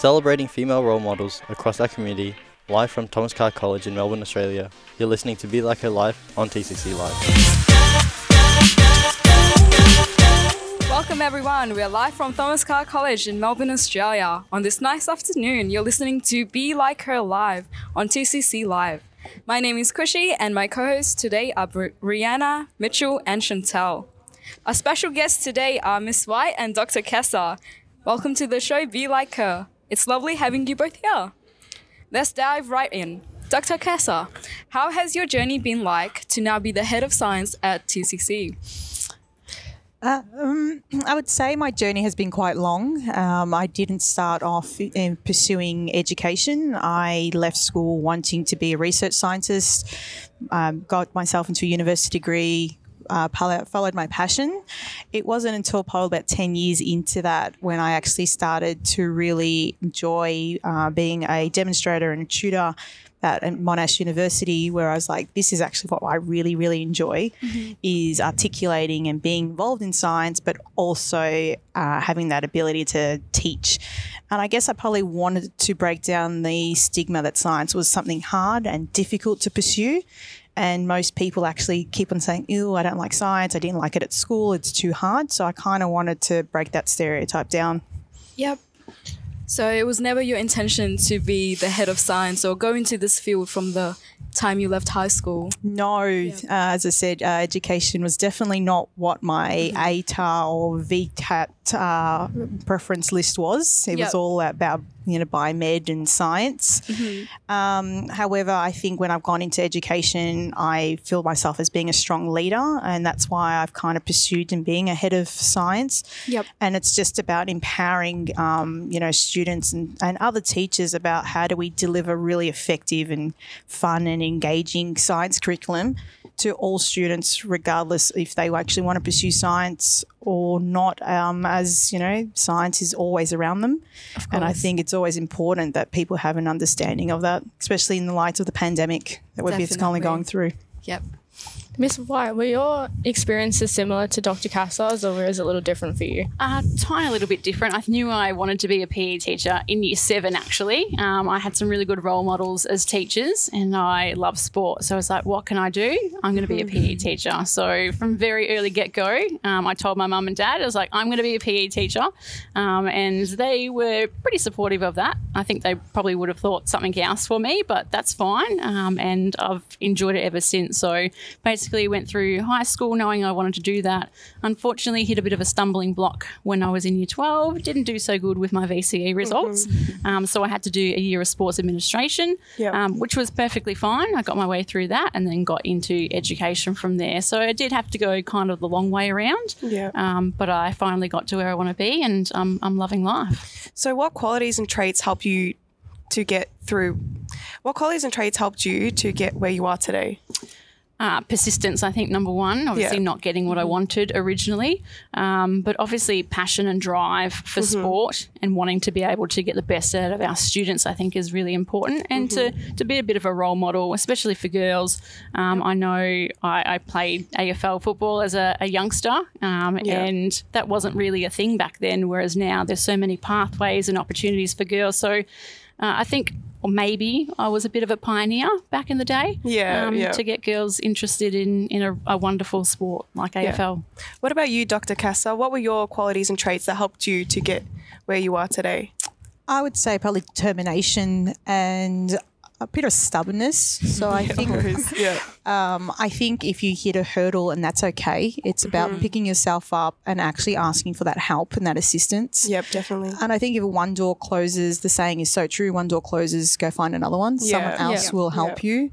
Celebrating female role models across our community, live from Thomas Carr College in Melbourne, Australia. You're listening to Be Like Her Live on TCC Live. Welcome everyone. We are live from Thomas Carr College in Melbourne, Australia. On this nice afternoon, you're listening to Be Like Her Live on TCC Live. My name is Kushi, and my co-hosts today are Rihanna, Mitchell, and Chantel. Our special guests today are Miss White and Dr. Kessa. Welcome to the show Be Like Her. It's lovely having you both here. Let's dive right in. Dr. Kessa, how has your journey been like to now be the head of science at TCC? Uh, um, I would say my journey has been quite long. Um, I didn't start off in pursuing education. I left school wanting to be a research scientist, um, got myself into a university degree, uh, followed my passion. It wasn't until probably about 10 years into that when I actually started to really enjoy uh, being a demonstrator and a tutor at Monash University, where I was like, this is actually what I really, really enjoy, mm-hmm. is articulating and being involved in science, but also uh, having that ability to teach. And I guess I probably wanted to break down the stigma that science was something hard and difficult to pursue. And most people actually keep on saying, ew, I don't like science. I didn't like it at school. It's too hard. So I kind of wanted to break that stereotype down. Yep. So it was never your intention to be the head of science or go into this field from the time you left high school? No, yeah. uh, as I said, uh, education was definitely not what my mm-hmm. ATAR or Uh, preference list was. It yep. was all about you know biomed and science. Mm-hmm. Um, however, I think when I've gone into education, I feel myself as being a strong leader, and that's why I've kind of pursued in being a head of science. Yep. And it's just about empowering um, you know students and, and other teachers about how do we deliver really effective and fun and engaging science curriculum to all students, regardless if they actually want to pursue science or not. Um, as you know, science is always around them, and I think it's always important that people have an understanding of that, especially in the light of the pandemic that we're currently going through. Yep. Miss White, were your experiences similar to Dr. Cassa's or was it a little different for you? A uh, tiny little bit different. I knew I wanted to be a PE teacher in year seven, actually. Um, I had some really good role models as teachers and I love sport. So I was like, what can I do? I'm going to be a PE teacher. So from very early get go, um, I told my mum and dad, I was like, I'm going to be a PE teacher. Um, and they were pretty supportive of that. I think they probably would have thought something else for me, but that's fine. Um, and I've enjoyed it ever since. So basically, basically went through high school knowing I wanted to do that. Unfortunately, hit a bit of a stumbling block when I was in year 12. Didn't do so good with my VCE results. Mm-hmm. Um, so I had to do a year of sports administration, yep. um, which was perfectly fine. I got my way through that and then got into education from there. So I did have to go kind of the long way around. Yeah. Um, but I finally got to where I want to be and um, I'm loving life. So, what qualities and traits help you to get through? What qualities and traits helped you to get where you are today? Uh, persistence, I think, number one. Obviously, yeah. not getting what I wanted originally, um, but obviously, passion and drive for mm-hmm. sport and wanting to be able to get the best out of our students, I think, is really important. And mm-hmm. to, to be a bit of a role model, especially for girls. Um, I know I, I, played AFL football as a, a youngster, um, yeah. and that wasn't really a thing back then, whereas now there's so many pathways and opportunities for girls. So, uh, I think or maybe I was a bit of a pioneer back in the day. Yeah, um, yeah. To get girls interested in in a, a wonderful sport like AFL. What about you, Dr. Kessa? What were your qualities and traits that helped you to get where you are today? I would say probably determination and a bit of stubbornness. So I think, yeah. um, I think if you hit a hurdle and that's okay, it's about mm-hmm. picking yourself up and actually asking for that help and that assistance. Yep, definitely. And I think if one door closes, the saying is so true: one door closes, go find another one. Yeah. Someone else yeah. will help you.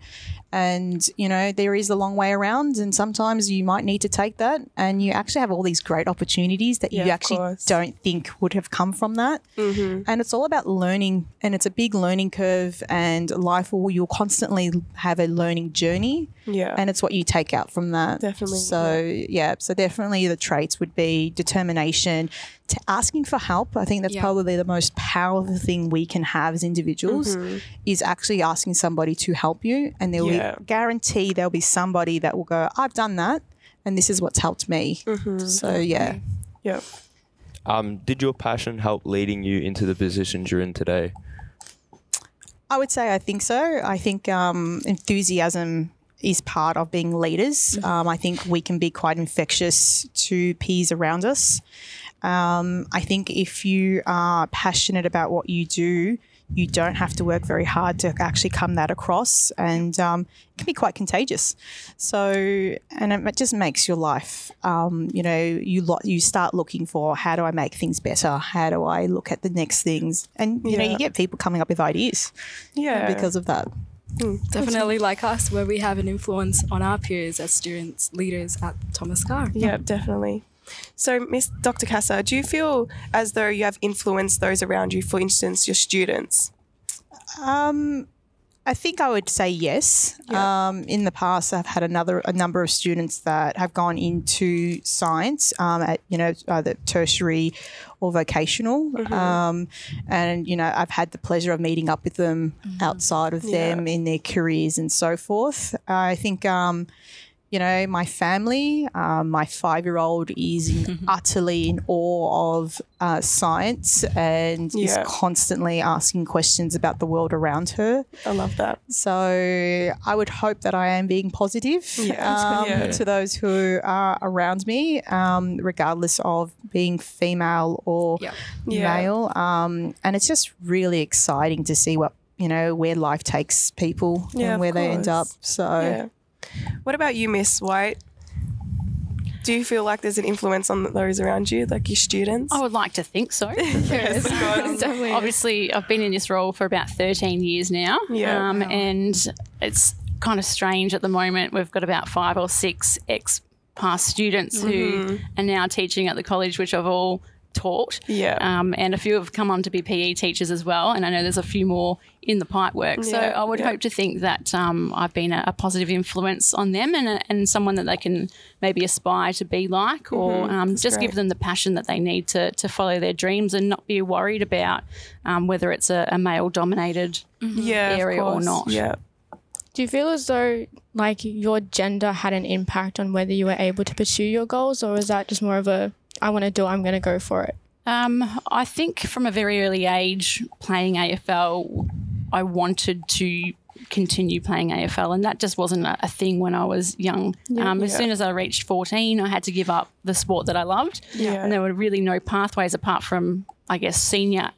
And, you know, there is a long way around, and sometimes you might need to take that. And you actually have all these great opportunities that you yeah, actually don't think would have come from that. Mm-hmm. And it's all about learning, and it's a big learning curve, and life will, you'll constantly have a learning journey. Yeah. And it's what you take out from that. Definitely. So, yeah, yeah so definitely the traits would be determination, to asking for help. I think that's yeah. probably the most powerful thing we can have as individuals mm-hmm. is actually asking somebody to help you. And there will yeah. be guarantee there'll be somebody that will go, I've done that and this is what's helped me. Mm-hmm. So yeah. Yeah. Um, did your passion help leading you into the positions you're in today? I would say I think so. I think um, enthusiasm is part of being leaders. Um, I think we can be quite infectious to peers around us. Um, I think if you are passionate about what you do, you don't have to work very hard to actually come that across, and um, it can be quite contagious. So, and it just makes your life. Um, you know, you lo- you start looking for how do I make things better? How do I look at the next things? And you know, you get people coming up with ideas Yeah. because of that. Definitely like us, where we have an influence on our peers as students, leaders at Thomas Carr. Yeah, definitely. So, Miss Dr. Casa, do you feel as though you have influenced those around you, for instance, your students? Um, I think I would say yes. Yeah. Um, in the past, I've had another a number of students that have gone into science um, at you know either tertiary or vocational, um, and you know I've had the pleasure of meeting up with them outside of them in their careers and so forth. I think. You know, my family, um, my five year old is utterly in awe of uh, science and is constantly asking questions about the world around her. I love that. So I would hope that I am being positive Yeah. um, Yeah. to those who are around me, um, regardless of being female or Yeah. Yeah. male. Um, and it's just really exciting to see what, you know, where life takes people Yeah, and where they end up. So. What about you, Miss White? Do you feel like there's an influence on those around you, like your students? I would like to think so. yes. Obviously, I've been in this role for about 13 years now. Yeah. Um, and it's kind of strange at the moment. We've got about five or six ex past students Mm-hmm. who are now teaching at the college, which I've all taught. Yeah. Um, and a few have come on to be PE teachers as well. And I know there's a few more in the pipe work. So I would yeah. hope to think that um, I've been a, a positive influence on them and, a, and someone that they can maybe aspire to be like or um, just give them the passion that they need to, to follow their dreams and not be worried about um, whether it's a, a male dominated yeah, area or not. Yeah. Do you feel as though like your gender had an impact on whether you were able to pursue your goals, or is that just more of a I want to do, it, I'm going to go for it? Um, I think from a very early age, playing AFL, I wanted to continue playing AFL, and that just wasn't a, a thing when I was young. um, As Yeah. soon as I reached 14, I had to give up the sport that I loved, Yeah. and there were really no pathways apart from, I guess, senior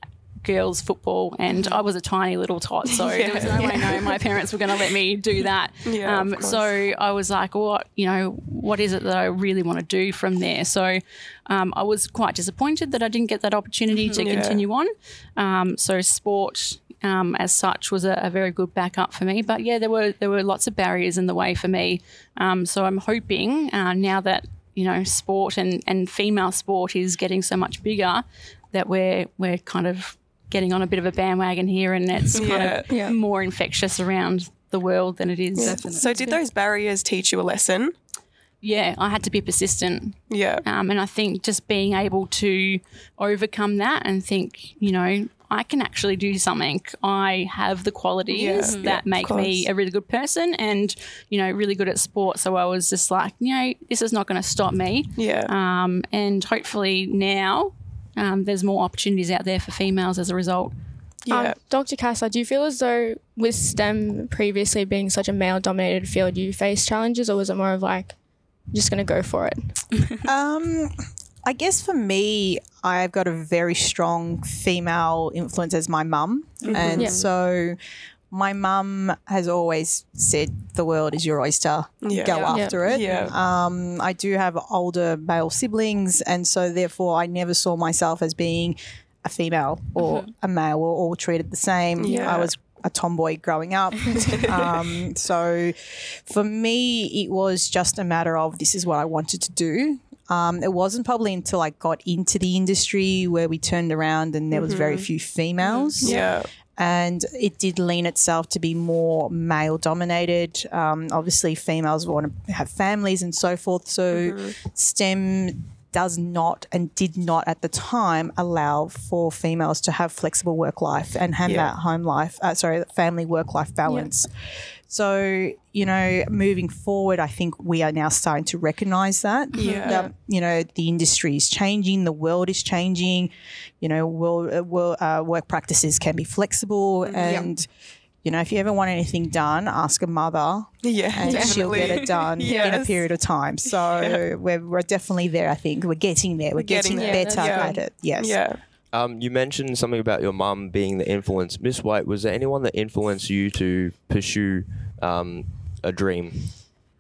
girls football and I was a tiny little tot so there was no way no my parents were going to let me do that. Yeah, um, so I was like what you know what is it that I really want to do from there? So um, I was quite disappointed that I didn't get that opportunity to Yeah. continue on. Um, so sport um, as such was a, a very good backup for me but yeah there were there were lots of barriers in the way for me. Um, so I'm hoping uh, now that you know sport and, and female sport is getting so much bigger that we're we're kind of getting on a bit of a bandwagon here and it's kind Yeah. of Yeah. more infectious around the world than it is. So, did those barriers teach you a lesson? Yeah, I had to be persistent. Yeah. Um, and I think just being able to overcome that and think, you know, I can actually do something. I have the qualities Yeah, yeah, that of make me a really good person and, you know, really good at sport. So I was just like, you know, this is not going to stop me. Yeah. Um, and hopefully now um, there's more opportunities out there for females as a result. yeah. Um, Dr. Casa, do you feel as though with STEM previously being such a male dominated field, you faced challenges, or was it more of like, just going to go for it? Um, I guess for me, I've got a very strong female influence as my mum, and Yeah. so my mum has always said the world is your oyster. Yeah. Go Yeah. after it. Yeah. Um, I do have older male siblings, and so therefore I never saw myself as being a female or a male. We're all treated the same. Yeah. I was a tomboy growing up. um, so for me, it was just a matter of this is what I wanted to do. Um, it wasn't probably until I got into the industry where we turned around and there was very few females Yeah. And it did lean itself to be more male dominated. Um, obviously, females want to have families and so forth. So, STEM does not and did not at the time allow for females to have flexible work life and have Yeah. that home life, uh, sorry, family work life balance. So, you know, moving forward, I think we are now starting to recognize that. Yeah. That, you know, the industry is changing, the world is changing, you know, world, uh, world, uh, work practices can be flexible. And, you know, if you ever want anything done, ask a mother Yeah, and she'll get it done in a period of time. So we're, we're definitely there, I think. We're getting there. We're Getting getting, there. better Yeah. at it. Yes. Yeah. Um, you mentioned something about your mum being the influence. Miss White, was there anyone that influenced you to pursue um, a dream?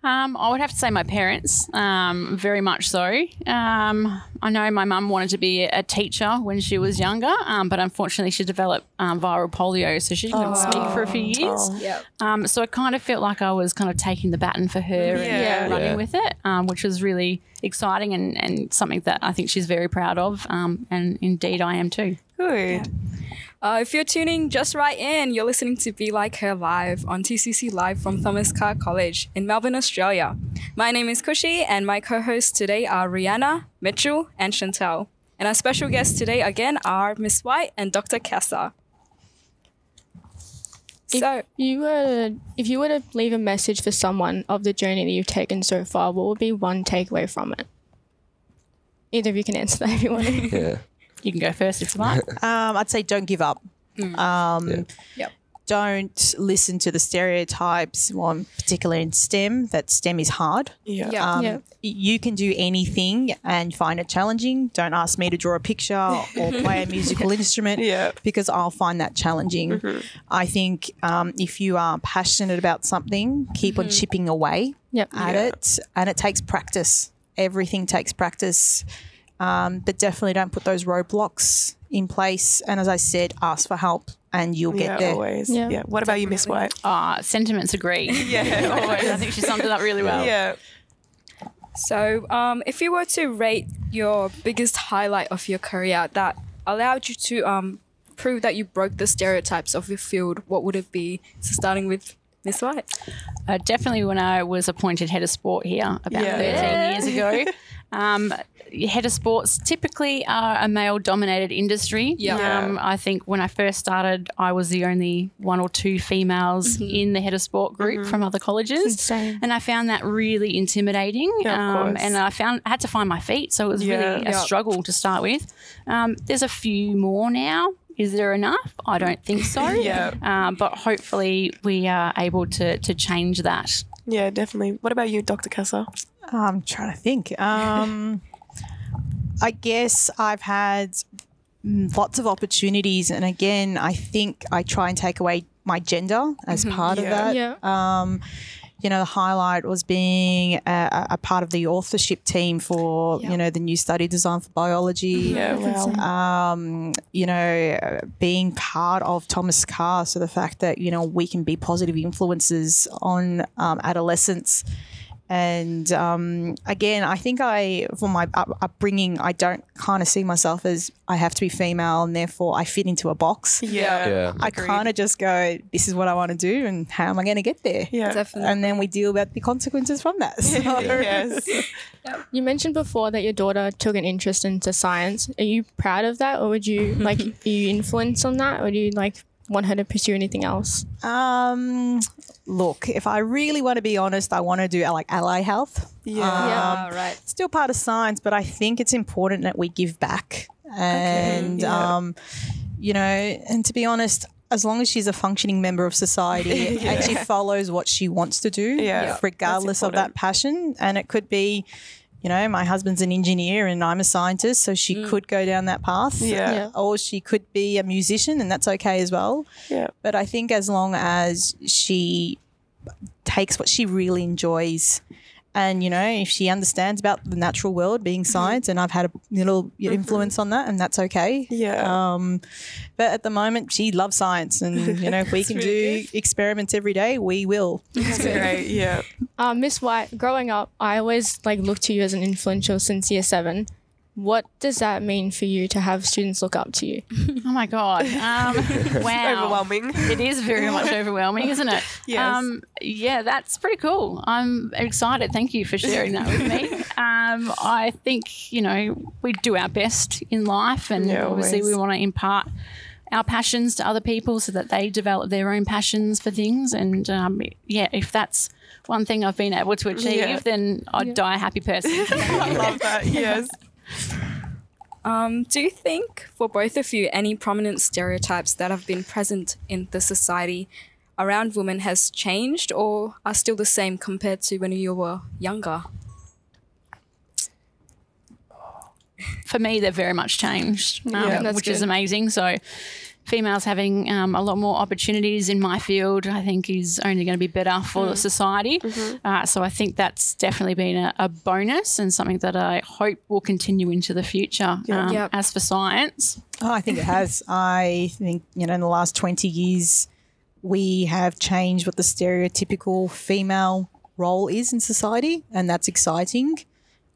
Um, I would have to say my parents, um, very much so. Um, I know my mum wanted to be a teacher when she was younger, um, but unfortunately she developed um, viral polio, so she didn't Oh. speak for a few years. Yeah. Um, so I kind of felt like I was kind of taking the baton for her Yeah. and running Yeah. with it, um, which was really exciting and, and something that I think she's very proud of. Um, and indeed, I am too. Good. Uh, if you're tuning just right in, you're listening to Be Like Her Live on TCC Live from Thomas Carr College in Melbourne, Australia. My name is Kushi, and my co hosts today are Rihanna, Mitchell, and Chantel. And our special guests today again are Miss White and Dr. Kessa. If So, you were if you were to leave a message for someone of the journey that you've taken so far, what would be one takeaway from it? Either of you can answer that if you want to. Yeah. You can go first if you like. Um, I'd say don't give up. Um, Yeah. Yep. Don't listen to the stereotypes, well, particularly in STEM, that STEM is hard. Yeah. Yeah. Um, Yeah. You can do anything and find it challenging. Don't ask me to draw a picture or play a musical instrument Yeah. because I'll find that challenging. I think um, if you are passionate about something, keep on chipping away Yep. at it, and it takes practice. Everything takes practice, um, but definitely don't put those roadblocks in place. And as I said, ask for help, and you'll Yeah, get there. always. Yeah. Yeah. What about you, Miss White? Ah, sentiments agree. Yeah, always. I think she summed it up really well. Yeah. so um, if you were to rate your biggest highlight of your career that allowed you to um, prove that you broke the stereotypes of your field, what would it be? So, starting with Miss White. Uh, definitely when I was appointed head of sport here about Yeah. 13 years ago. Um, head of sports typically are a male dominated industry. Yeah. Yeah. Um, I think when I first started, I was the only one or two females in the head of sport group from other colleges. insane. And I found that really intimidating. Yeah, of um, course. and I found I had to find my feet. So it was Yeah. really a Yeah. struggle to start with. Um, there's a few more now. Is there enough? I don't think so. Yeah. Um, but hopefully we are able to, to change that. Yeah, definitely. What about you, Dr. Kessa? I'm trying to think. Um, I guess I've had lots of opportunities, and again, I think I try and take away my gender as part Yeah. of that. Yeah. Um, you know, the highlight was being a, a part of the authorship team for you know the new study design for biology. Yeah, wow. Um, you know, uh, being part of Thomas Carr, so the fact that you know we can be positive influences on um, adolescents. And um, again, I think I, for my up- upbringing, I don't kind of see myself as I have to be female and therefore I fit into a box. Yeah. Yeah. I kind of just go, this is what I want to do, and how am I going to get there? Yeah. Definitely. And then we deal with the consequences from that. So, yes. You mentioned before that your daughter took an interest into science. Are you proud of that, or would you like are you influenced on that, or do you like want her to pursue anything else? Um, look, if I really want to be honest, I want to do uh, like allied health. Yeah. Yeah, right. Still part of science, but I think it's important that we give back. And, yeah. um, you know, and to be honest, as long as she's a functioning member of society and she follows what she wants to do, Yeah, Yeah. regardless of that passion, and it could be, you know, my husband's an engineer and I'm a scientist, so she mm. could go down that path. Yeah. Yeah. Or she could be a musician, and that's okay as well. Yeah. But I think as long as she takes what she really enjoys, and you know, if she understands about the natural world being science, and I've had a little influence on that, and that's okay. Yeah. Um, but at the moment, she loves science, and you know, if we can do experiments every day, we will. That's great. Yeah. Uh, Miss White, growing up, I always like looked to you as an influential since year seven. What does that mean for you to have students look up to you? Oh my god! Um, wow, Overwhelming. It is very much overwhelming, isn't it? Yes. Um, yeah, that's pretty cool. I'm excited. Thank you for sharing that with me. Um, I think you know we do our best in life, and Yeah, obviously we want to impart our passions to other people so that they develop their own passions for things. And um, yeah, if that's one thing I've been able to achieve, Yeah. then I'd die a happy person. I love that. Yes. Um, do you think, for both of you, any prominent stereotypes that have been present in the society around women has changed or are still the same compared to when you were younger? for me, they've very much changed, um, Yeah. That's which is amazing. So, females having um, a lot more opportunities in my field, I think, is only going to be better for Mm. the society. Mm-hmm. Uh, so, I think that's definitely been a, a bonus and something that I hope will continue into the future. Um, Yep. As for science, Oh, I think it has. I think, you know, in the last 20 years, we have changed what the stereotypical female role is in society, and that's exciting.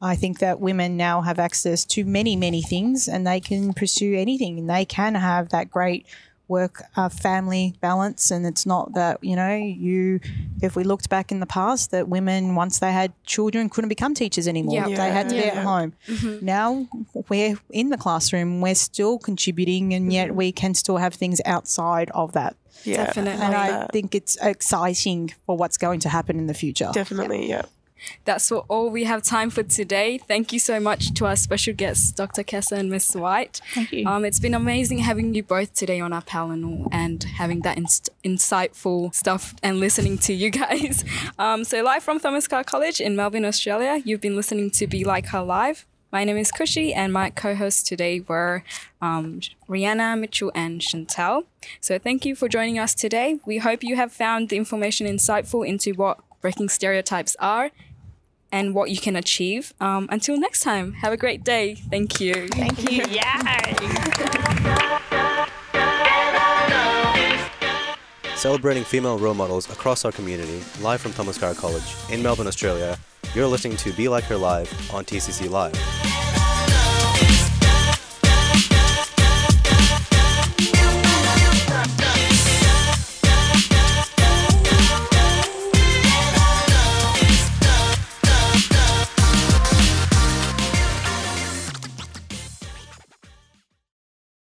I think that women now have access to many, many things and they can pursue anything and they can have that great work uh, family balance. And it's not that, you know, you, if we looked back in the past, that women, once they had children, couldn't become teachers anymore. Yeah. They had to be at home. Now we're in the classroom, we're still contributing, and yet we can still have things outside of that. Yeah. Definitely. And I that. think it's exciting for what's going to happen in the future. Definitely. Yeah. That's for all we have time for today. Thank you so much to our special guests, Dr. Kessa and Miss White. Thank you. Um, it's been amazing having you both today on our panel and having that inst- insightful stuff and listening to you guys. Um, so, live from Thomas Carr College in Melbourne, Australia, you've been listening to Be Like Her Live. My name is Kushi, and my co hosts today were um, Rihanna, Mitchell, and Chantel. So, thank you for joining us today. We hope you have found the information insightful into what breaking stereotypes are and what you can achieve. Um, until next time, have a great day. Thank you. Thank you. Yeah. Celebrating female role models across our community, live from Thomas Carr College in Melbourne, Australia. You're listening to Be Like Her Live on TCC Live.